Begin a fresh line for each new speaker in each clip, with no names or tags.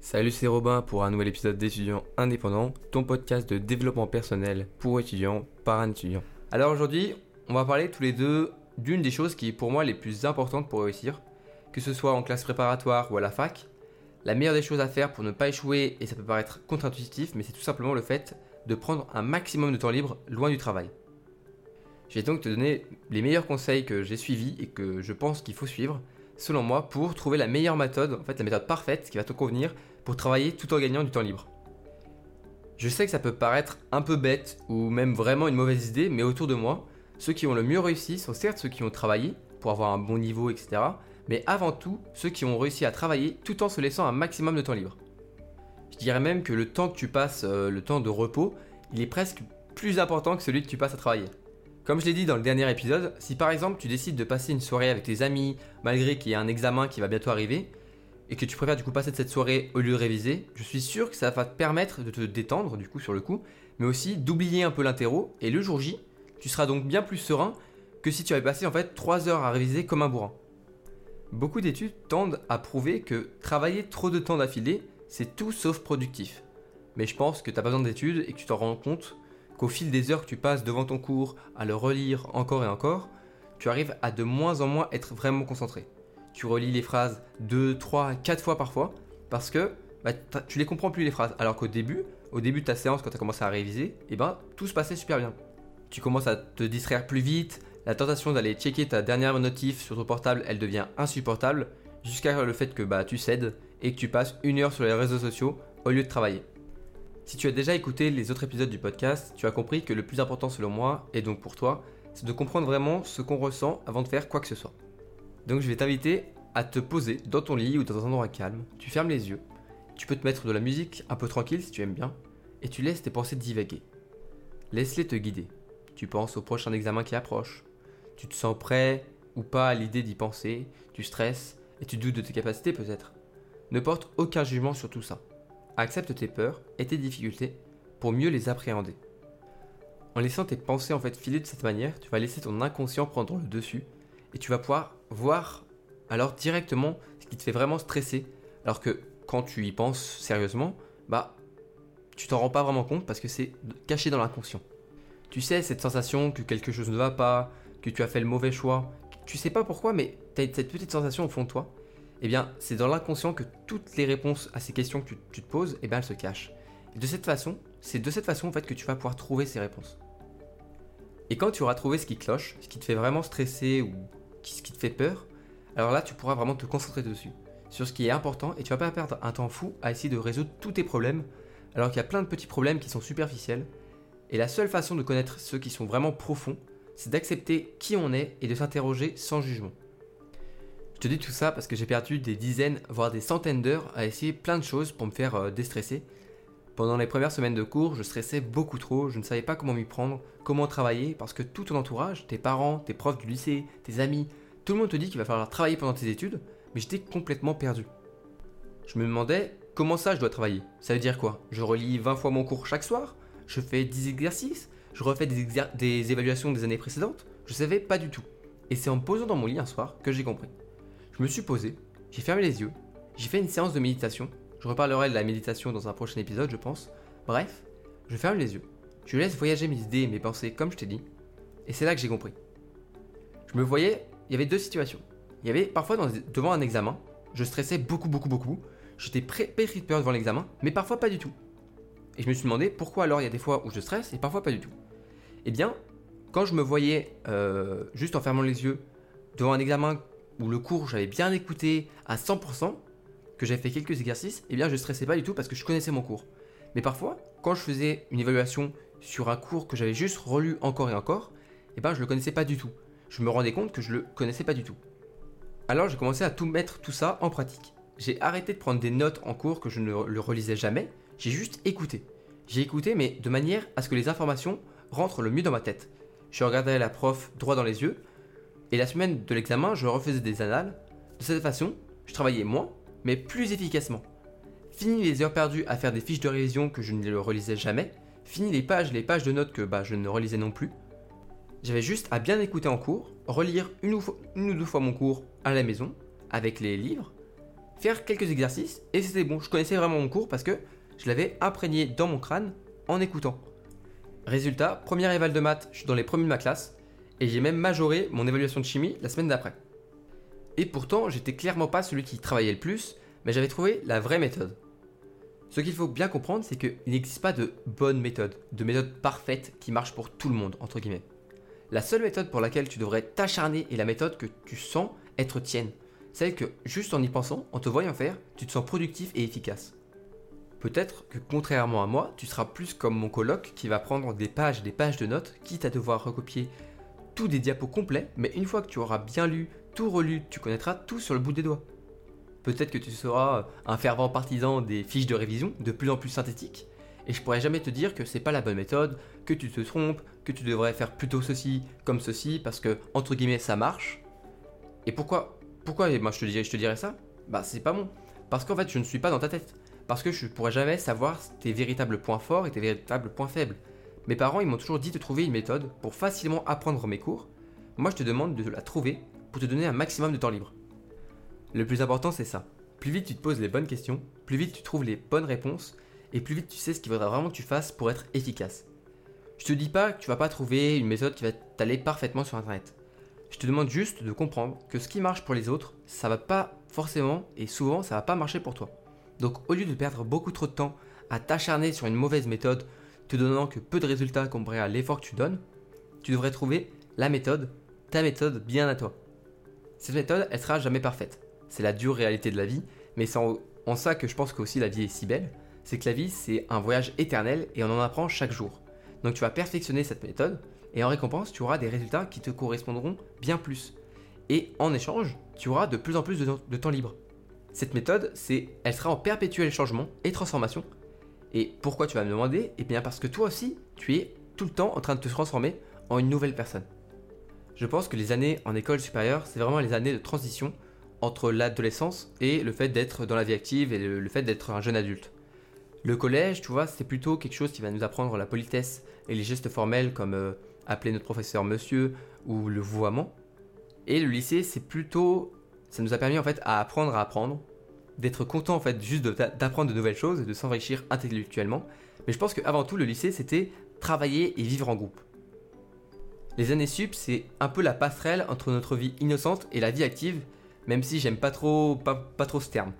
Salut, c'est Robin pour un nouvel épisode d'étudiants indépendants, ton podcast de développement personnel pour étudiants par un étudiant. Alors aujourd'hui, on va parler tous les deux d'une des choses qui est pour moi les plus importantes pour réussir, que ce soit en classe préparatoire ou à la fac. La meilleure des choses à faire pour ne pas échouer, et ça peut paraître contre-intuitif, mais c'est tout simplement le fait de prendre un maximum de temps libre loin du travail. Je vais donc te donner les meilleurs conseils que j'ai suivis et que je pense qu'il faut suivre, selon moi, pour trouver la meilleure méthode, en fait la méthode parfaite qui va te convenir pour travailler tout en gagnant du temps libre. Je sais que ça peut paraître un peu bête ou même vraiment une mauvaise idée, mais autour de moi, ceux qui ont le mieux réussi sont certes ceux qui ont travaillé pour avoir un bon niveau, etc. Mais avant tout, ceux qui ont réussi à travailler tout en se laissant un maximum de temps libre. Je dirais même que le temps que tu passes, euh, le temps de repos, il est presque plus important que celui que tu passes à travailler. Comme je l'ai dit dans le dernier épisode, si par exemple tu décides de passer une soirée avec tes amis, malgré qu'il y ait un examen qui va bientôt arriver, et que tu préfères du coup passer cette soirée au lieu de réviser, je suis sûr que ça va te permettre de te détendre du coup sur le coup, mais aussi d'oublier un peu l'interro, et le jour J, tu seras donc bien plus serein que si tu avais passé en fait 3 heures à réviser comme un bourrin. Beaucoup d'études tendent à prouver que travailler trop de temps d'affilée, c'est tout sauf productif. Mais je pense que tu as besoin d'études et que tu t'en rends compte qu'au fil des heures que tu passes devant ton cours à le relire encore et encore, tu arrives à de moins en moins être vraiment concentré. Tu relis les phrases 2, 3, 4 fois parfois parce que bah, tu les comprends plus les phrases. Alors qu'au début, au début de ta séance, quand tu as commencé à réviser, eh ben, tout se passait super bien. Tu commences à te distraire plus vite, la tentation d'aller checker ta dernière notif sur ton portable, elle devient insupportable, jusqu'à le fait que bah, tu cèdes et que tu passes une heure sur les réseaux sociaux au lieu de travailler. Si tu as déjà écouté les autres épisodes du podcast, tu as compris que le plus important selon moi, et donc pour toi, c'est de comprendre vraiment ce qu'on ressent avant de faire quoi que ce soit. Donc je vais t'inviter à te poser dans ton lit ou dans un endroit calme, tu fermes les yeux, tu peux te mettre de la musique un peu tranquille si tu aimes bien, et tu laisses tes pensées divaguer. Laisse-les te guider. Tu penses au prochain examen qui approche. Tu te sens prêt ou pas à l'idée d'y penser, tu stresses et tu doutes de tes capacités peut-être. Ne porte aucun jugement sur tout ça. Accepte tes peurs et tes difficultés pour mieux les appréhender. En laissant tes pensées en fait filer de cette manière, tu vas laisser ton inconscient prendre le dessus et tu vas pouvoir voir alors directement ce qui te fait vraiment stresser alors que quand tu y penses sérieusement, bah tu t'en rends pas vraiment compte parce que c'est caché dans l'inconscient. Tu sais cette sensation que quelque chose ne va pas, que tu as fait le mauvais choix, tu sais pas pourquoi mais tu as cette petite sensation au fond de toi eh bien, c'est dans l'inconscient que toutes les réponses à ces questions que tu, te poses, eh elles se cachent. De cette façon, c'est de cette façon en que tu vas pouvoir trouver ces réponses. Et quand tu auras trouvé ce qui cloche, ce qui te fait vraiment stresser ou ce qui te fait peur, alors là, tu pourras vraiment te concentrer dessus, sur ce qui est important, et tu vas pas perdre un temps fou à essayer de résoudre tous tes problèmes, alors qu'il y a plein de petits problèmes qui sont superficiels. Et la seule façon de connaître ceux qui sont vraiment profonds, c'est d'accepter qui on est et de s'interroger sans jugement. Je te dis tout ça parce que j'ai perdu des dizaines, voire des centaines d'heures à essayer plein de choses pour me faire euh, déstresser. Pendant les premières semaines de cours, je stressais beaucoup trop, je ne savais pas comment m'y prendre, comment travailler, parce que tout ton entourage, tes parents, tes profs du lycée, tes amis, tout le monde te dit qu'il va falloir travailler pendant tes études, mais j'étais complètement perdu. Je me demandais comment ça je dois travailler. Ça veut dire quoi? Je relis 20 fois mon cours chaque soir? Je fais 10 exercices? Je refais des, évaluations des années précédentes? Je savais pas du tout. Et c'est en posant dans mon lit un soir que j'ai compris. Je me suis posé, j'ai fermé les yeux, j'ai fait une séance de méditation. Je reparlerai de la méditation dans un prochain épisode, je pense. Bref, je ferme les yeux. Je laisse voyager mes idées mes pensées comme je t'ai dit. Et c'est là que j'ai compris. Je me voyais, il y avait deux situations. Il y avait parfois devant un examen, je stressais beaucoup, beaucoup, beaucoup. J'étais pétri de peur devant l'examen, mais parfois pas du tout. Et je me suis demandé pourquoi alors il y a des fois où je stresse et parfois pas du tout. Eh bien, quand je me voyais euh, juste en fermant les yeux devant un examen où le cours j'avais bien écouté à 100%, que j'avais fait quelques exercices, eh bien je stressais pas du tout parce que je connaissais mon cours. Mais parfois, quand je faisais une évaluation sur un cours que j'avais juste relu encore et encore, eh bien je le connaissais pas du tout. Je me rendais compte que je le connaissais pas du tout. Alors j'ai commencé à tout mettre tout ça en pratique. J'ai arrêté de prendre des notes en cours que je ne le relisais jamais, j'ai juste écouté. J'ai écouté mais de manière à ce que les informations rentrent le mieux dans ma tête. Je regardais la prof droit dans les yeux et la semaine de l'examen, je refaisais des annales. De cette façon, je travaillais moins, mais plus efficacement. Fini les heures perdues à faire des fiches de révision que je ne les relisais jamais. Fini les pages, les pages de notes que bah, je ne relisais non plus. J'avais juste à bien écouter en cours, relire une ou, une ou deux fois mon cours à la maison, avec les livres, faire quelques exercices et c'était bon. Je connaissais vraiment mon cours parce que je l'avais imprégné dans mon crâne en écoutant. Résultat, première éval de maths, je suis dans les premiers de ma classe et j'ai même majoré mon évaluation de chimie la semaine d'après. Et pourtant, j'étais clairement pas celui qui travaillait le plus, mais j'avais trouvé la vraie méthode. Ce qu'il faut bien comprendre, c'est qu'il n'existe pas de bonne méthode, de méthode parfaite qui marche pour tout le monde, entre guillemets. La seule méthode pour laquelle tu devrais t'acharner est la méthode que tu sens être tienne. Celle que, juste en y pensant, en te voyant faire, tu te sens productif et efficace. Peut-être que contrairement à moi, tu seras plus comme mon coloc qui va prendre des pages et des pages de notes, quitte à devoir recopier des diapos complets, mais une fois que tu auras bien lu, tout relu, tu connaîtras tout sur le bout des doigts. Peut-être que tu seras un fervent partisan des fiches de révision, de plus en plus synthétiques, et je pourrais jamais te dire que c'est pas la bonne méthode, que tu te trompes, que tu devrais faire plutôt ceci comme ceci, parce que, entre guillemets, ça marche. Et pourquoi Pourquoi moi je te dirais, je te dirais ça? Bah c'est pas bon. Parce qu'en fait je ne suis pas dans ta tête. Parce que je pourrais jamais savoir tes véritables points forts et tes véritables points faibles. Mes parents m'ont toujours dit de trouver une méthode pour facilement apprendre mes cours. Moi je te demande de la trouver pour te donner un maximum de temps libre. Le plus important c'est ça. Plus vite tu te poses les bonnes questions, plus vite tu trouves les bonnes réponses, et plus vite tu sais ce qu'il faudra vraiment que tu fasses pour être efficace. Je te dis pas que tu vas pas trouver une méthode qui va t'aller parfaitement sur internet. Je te demande juste de comprendre que ce qui marche pour les autres, ça va pas forcément et souvent ça va pas marcher pour toi. Donc au lieu de perdre beaucoup trop de temps à t'acharner sur une mauvaise méthode, te donnant que peu de résultats comparé à l'effort que tu donnes, tu devrais trouver la méthode, ta méthode bien à toi. Cette méthode, elle sera jamais parfaite. C'est la dure réalité de la vie, mais c'est en, ça que je pense que aussi la vie est si belle, c'est que la vie c'est un voyage éternel et on en apprend chaque jour. Donc tu vas perfectionner cette méthode et en récompense, tu auras des résultats qui te correspondront bien plus. Et en échange, tu auras de plus en plus de, temps libre. Cette méthode, c'est, elle sera en perpétuel changement et transformation. Et pourquoi tu vas me demander? Eh bien parce que toi aussi, tu es tout le temps en train de te transformer en une nouvelle personne. Je pense que les années en école supérieure, c'est vraiment les années de transition entre l'adolescence et le fait d'être dans la vie active et le fait d'être un jeune adulte. Le collège, tu vois, c'est plutôt quelque chose qui va nous apprendre la politesse et les gestes formels comme euh, appeler notre professeur monsieur ou le vouvoiement. Et le lycée, c'est plutôt. Ça nous a permis en fait à apprendre à apprendre, d'être content en fait juste d'apprendre de nouvelles choses et de s'enrichir intellectuellement. Mais je pense qu'avant tout, le lycée, c'était travailler et vivre en groupe. Les années sup, c'est un peu la passerelle entre notre vie innocente et la vie active, même si j'aime pas trop, pas, pas trop ce terme.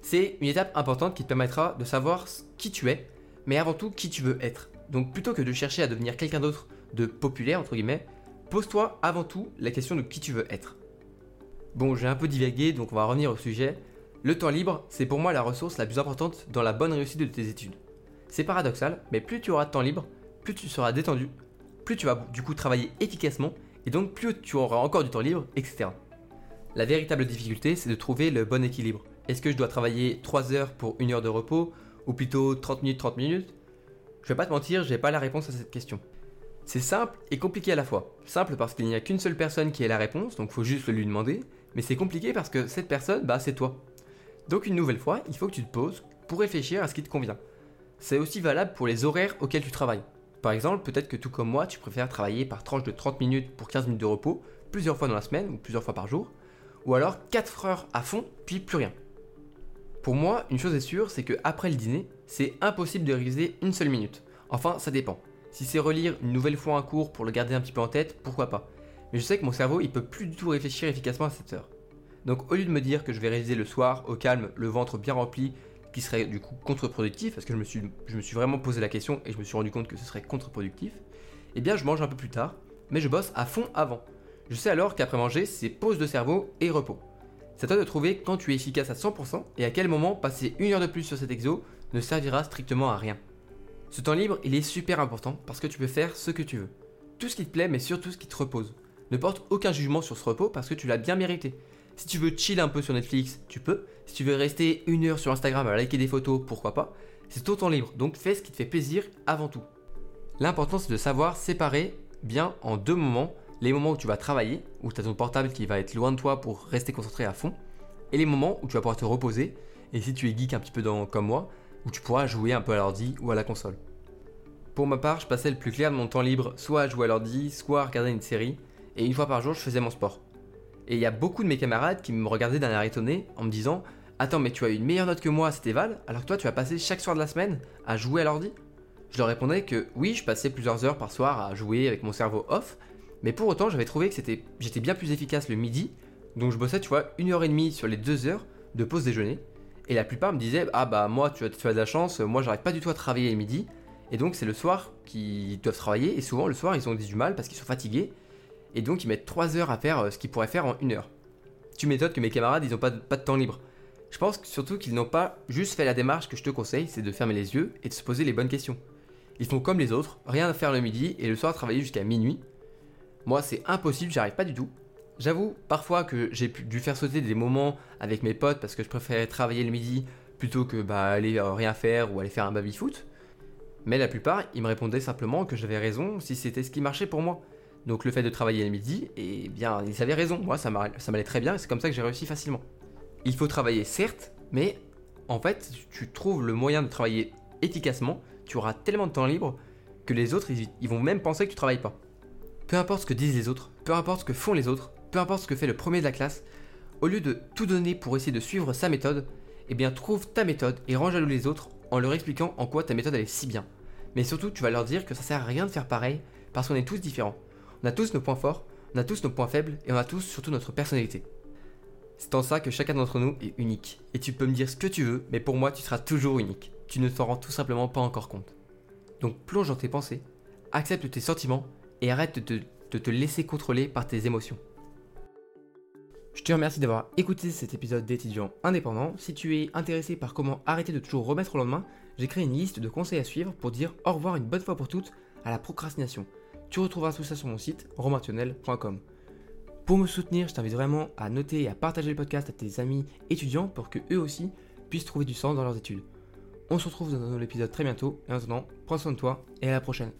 C'est une étape importante qui te permettra de savoir qui tu es, mais avant tout qui tu veux être. Donc plutôt que de chercher à devenir quelqu'un d'autre de populaire, entre guillemets, pose-toi avant tout la question de qui tu veux être. Bon, j'ai un peu divagué, donc on va revenir au sujet. Le temps libre, c'est pour moi la ressource la plus importante dans la bonne réussite de tes études. C'est paradoxal, mais plus tu auras de temps libre, plus tu seras détendu, plus tu vas du coup travailler efficacement, et donc plus tu auras encore du temps libre, etc. La véritable difficulté, c'est de trouver le bon équilibre. Est-ce que je dois travailler 3 heures pour 1 heure de repos ou plutôt 30 minutes 30 minutes? Je vais pas te mentir, j'ai pas la réponse à cette question. C'est simple et compliqué à la fois. Simple parce qu'il n'y a qu'une seule personne qui ait la réponse, donc faut juste le lui demander, mais c'est compliqué parce que cette personne, bah c'est toi. Donc une nouvelle fois, il faut que tu te poses pour réfléchir à ce qui te convient. C'est aussi valable pour les horaires auxquels tu travailles. Par exemple, peut-être que tout comme moi, tu préfères travailler par tranche de 30 minutes pour 15 minutes de repos, plusieurs fois dans la semaine ou plusieurs fois par jour, ou alors 4 heures à fond, puis plus rien. Pour moi, une chose est sûre, c'est que après le dîner, c'est impossible de réviser une seule minute. Enfin, ça dépend. Si c'est relire une nouvelle fois un cours pour le garder un petit peu en tête, pourquoi pas. Mais je sais que mon cerveau, il peut plus du tout réfléchir efficacement à cette heure. Donc au lieu de me dire que je vais réviser le soir, au calme, le ventre bien rempli, qui serait du coup contre-productif, parce que je me, suis, je me suis vraiment posé la question et je me suis rendu compte que ce serait contre-productif, eh bien je mange un peu plus tard, mais je bosse à fond avant. Je sais alors qu'après manger, c'est pause de cerveau et repos. C'est à toi de trouver quand tu es efficace à 100% et à quel moment passer une heure de plus sur cet exo ne servira strictement à rien. Ce temps libre, il est super important parce que tu peux faire ce que tu veux. Tout ce qui te plaît, mais surtout ce qui te repose. Ne porte aucun jugement sur ce repos parce que tu l'as bien mérité. Si tu veux chill un peu sur Netflix, tu peux. Si tu veux rester une heure sur Instagram à liker des photos, pourquoi pas. C'est ton temps libre, donc fais ce qui te fait plaisir avant tout. L'important c'est de savoir séparer bien en deux moments les moments où tu vas travailler, où tu as ton portable qui va être loin de toi pour rester concentré à fond, et les moments où tu vas pouvoir te reposer, et si tu es geek un petit peu comme moi, où tu pourras jouer un peu à l'ordi ou à la console. Pour ma part, je passais le plus clair de mon temps libre soit à jouer à l'ordi, soit à regarder une série, et une fois par jour, je faisais mon sport. Et il y a beaucoup de mes camarades qui me regardaient d'un air étonné en me disant Attends, mais tu as eu une meilleure note que moi à cet éval, alors toi tu vas passer chaque soir de la semaine à jouer à l'ordi? Je leur répondais que oui, je passais plusieurs heures par soir à jouer avec mon cerveau off, mais pour autant j'avais trouvé que j'étais bien plus efficace le midi, donc je bossais, tu vois, une heure et demie sur les deux heures de pause déjeuner, et la plupart me disaient Ah bah moi tu as, tu as de la chance, moi j'arrive pas du tout à travailler le midi, et donc c'est le soir qu'ils doivent travailler, et souvent le soir ils ont du mal parce qu'ils sont fatigués, et donc ils mettent 3 heures à faire euh, ce qu'ils pourraient faire en une heure. Tu m'étonnes que mes camarades ils n'ont pas, pas de temps libre. Je pense surtout qu'ils n'ont pas juste fait la démarche que je te conseille, c'est de fermer les yeux et de se poser les bonnes questions. Ils font comme les autres, rien à faire le midi et le soir travailler jusqu'à minuit. Moi c'est impossible, j'arrive pas du tout. J'avoue parfois que j'ai dû faire sauter des moments avec mes potes parce que je préférais travailler le midi plutôt que bah, aller euh, rien faire ou aller faire un baby foot. Mais la plupart, ils me répondaient simplement que j'avais raison si c'était ce qui marchait pour moi. Donc le fait de travailler le midi, eh bien, ils avaient raison. Moi, ça m'allait très bien et c'est comme ça que j'ai réussi facilement. Il faut travailler, certes, mais en fait, tu trouves le moyen de travailler efficacement, tu auras tellement de temps libre que les autres, ils, vont même penser que tu travailles pas. Peu importe ce que disent les autres, peu importe ce que font les autres, peu importe ce que fait le premier de la classe, au lieu de tout donner pour essayer de suivre sa méthode, eh bien trouve ta méthode et range à les autres en leur expliquant en quoi ta méthode elle est si bien. Mais surtout, tu vas leur dire que ça sert à rien de faire pareil parce qu'on est tous différents. On a tous nos points forts, on a tous nos points faibles et on a tous surtout notre personnalité. C'est en ça que chacun d'entre nous est unique. Et tu peux me dire ce que tu veux, mais pour moi, tu seras toujours unique. Tu ne t'en rends tout simplement pas encore compte. Donc plonge dans tes pensées, accepte tes sentiments et arrête de te, laisser contrôler par tes émotions. Je te remercie d'avoir écouté cet épisode d'étudiants indépendants. Si tu es intéressé par comment arrêter de toujours remettre au lendemain, j'ai créé une liste de conseils à suivre pour dire au revoir une bonne fois pour toutes à la procrastination. Tu retrouveras tout ça sur mon site romartionnel.com. Pour me soutenir, je t'invite vraiment à noter et à partager le podcast à tes amis étudiants pour que eux aussi puissent trouver du sens dans leurs études. On se retrouve dans un nouvel épisode très bientôt et en attendant, prends soin de toi et à la prochaine.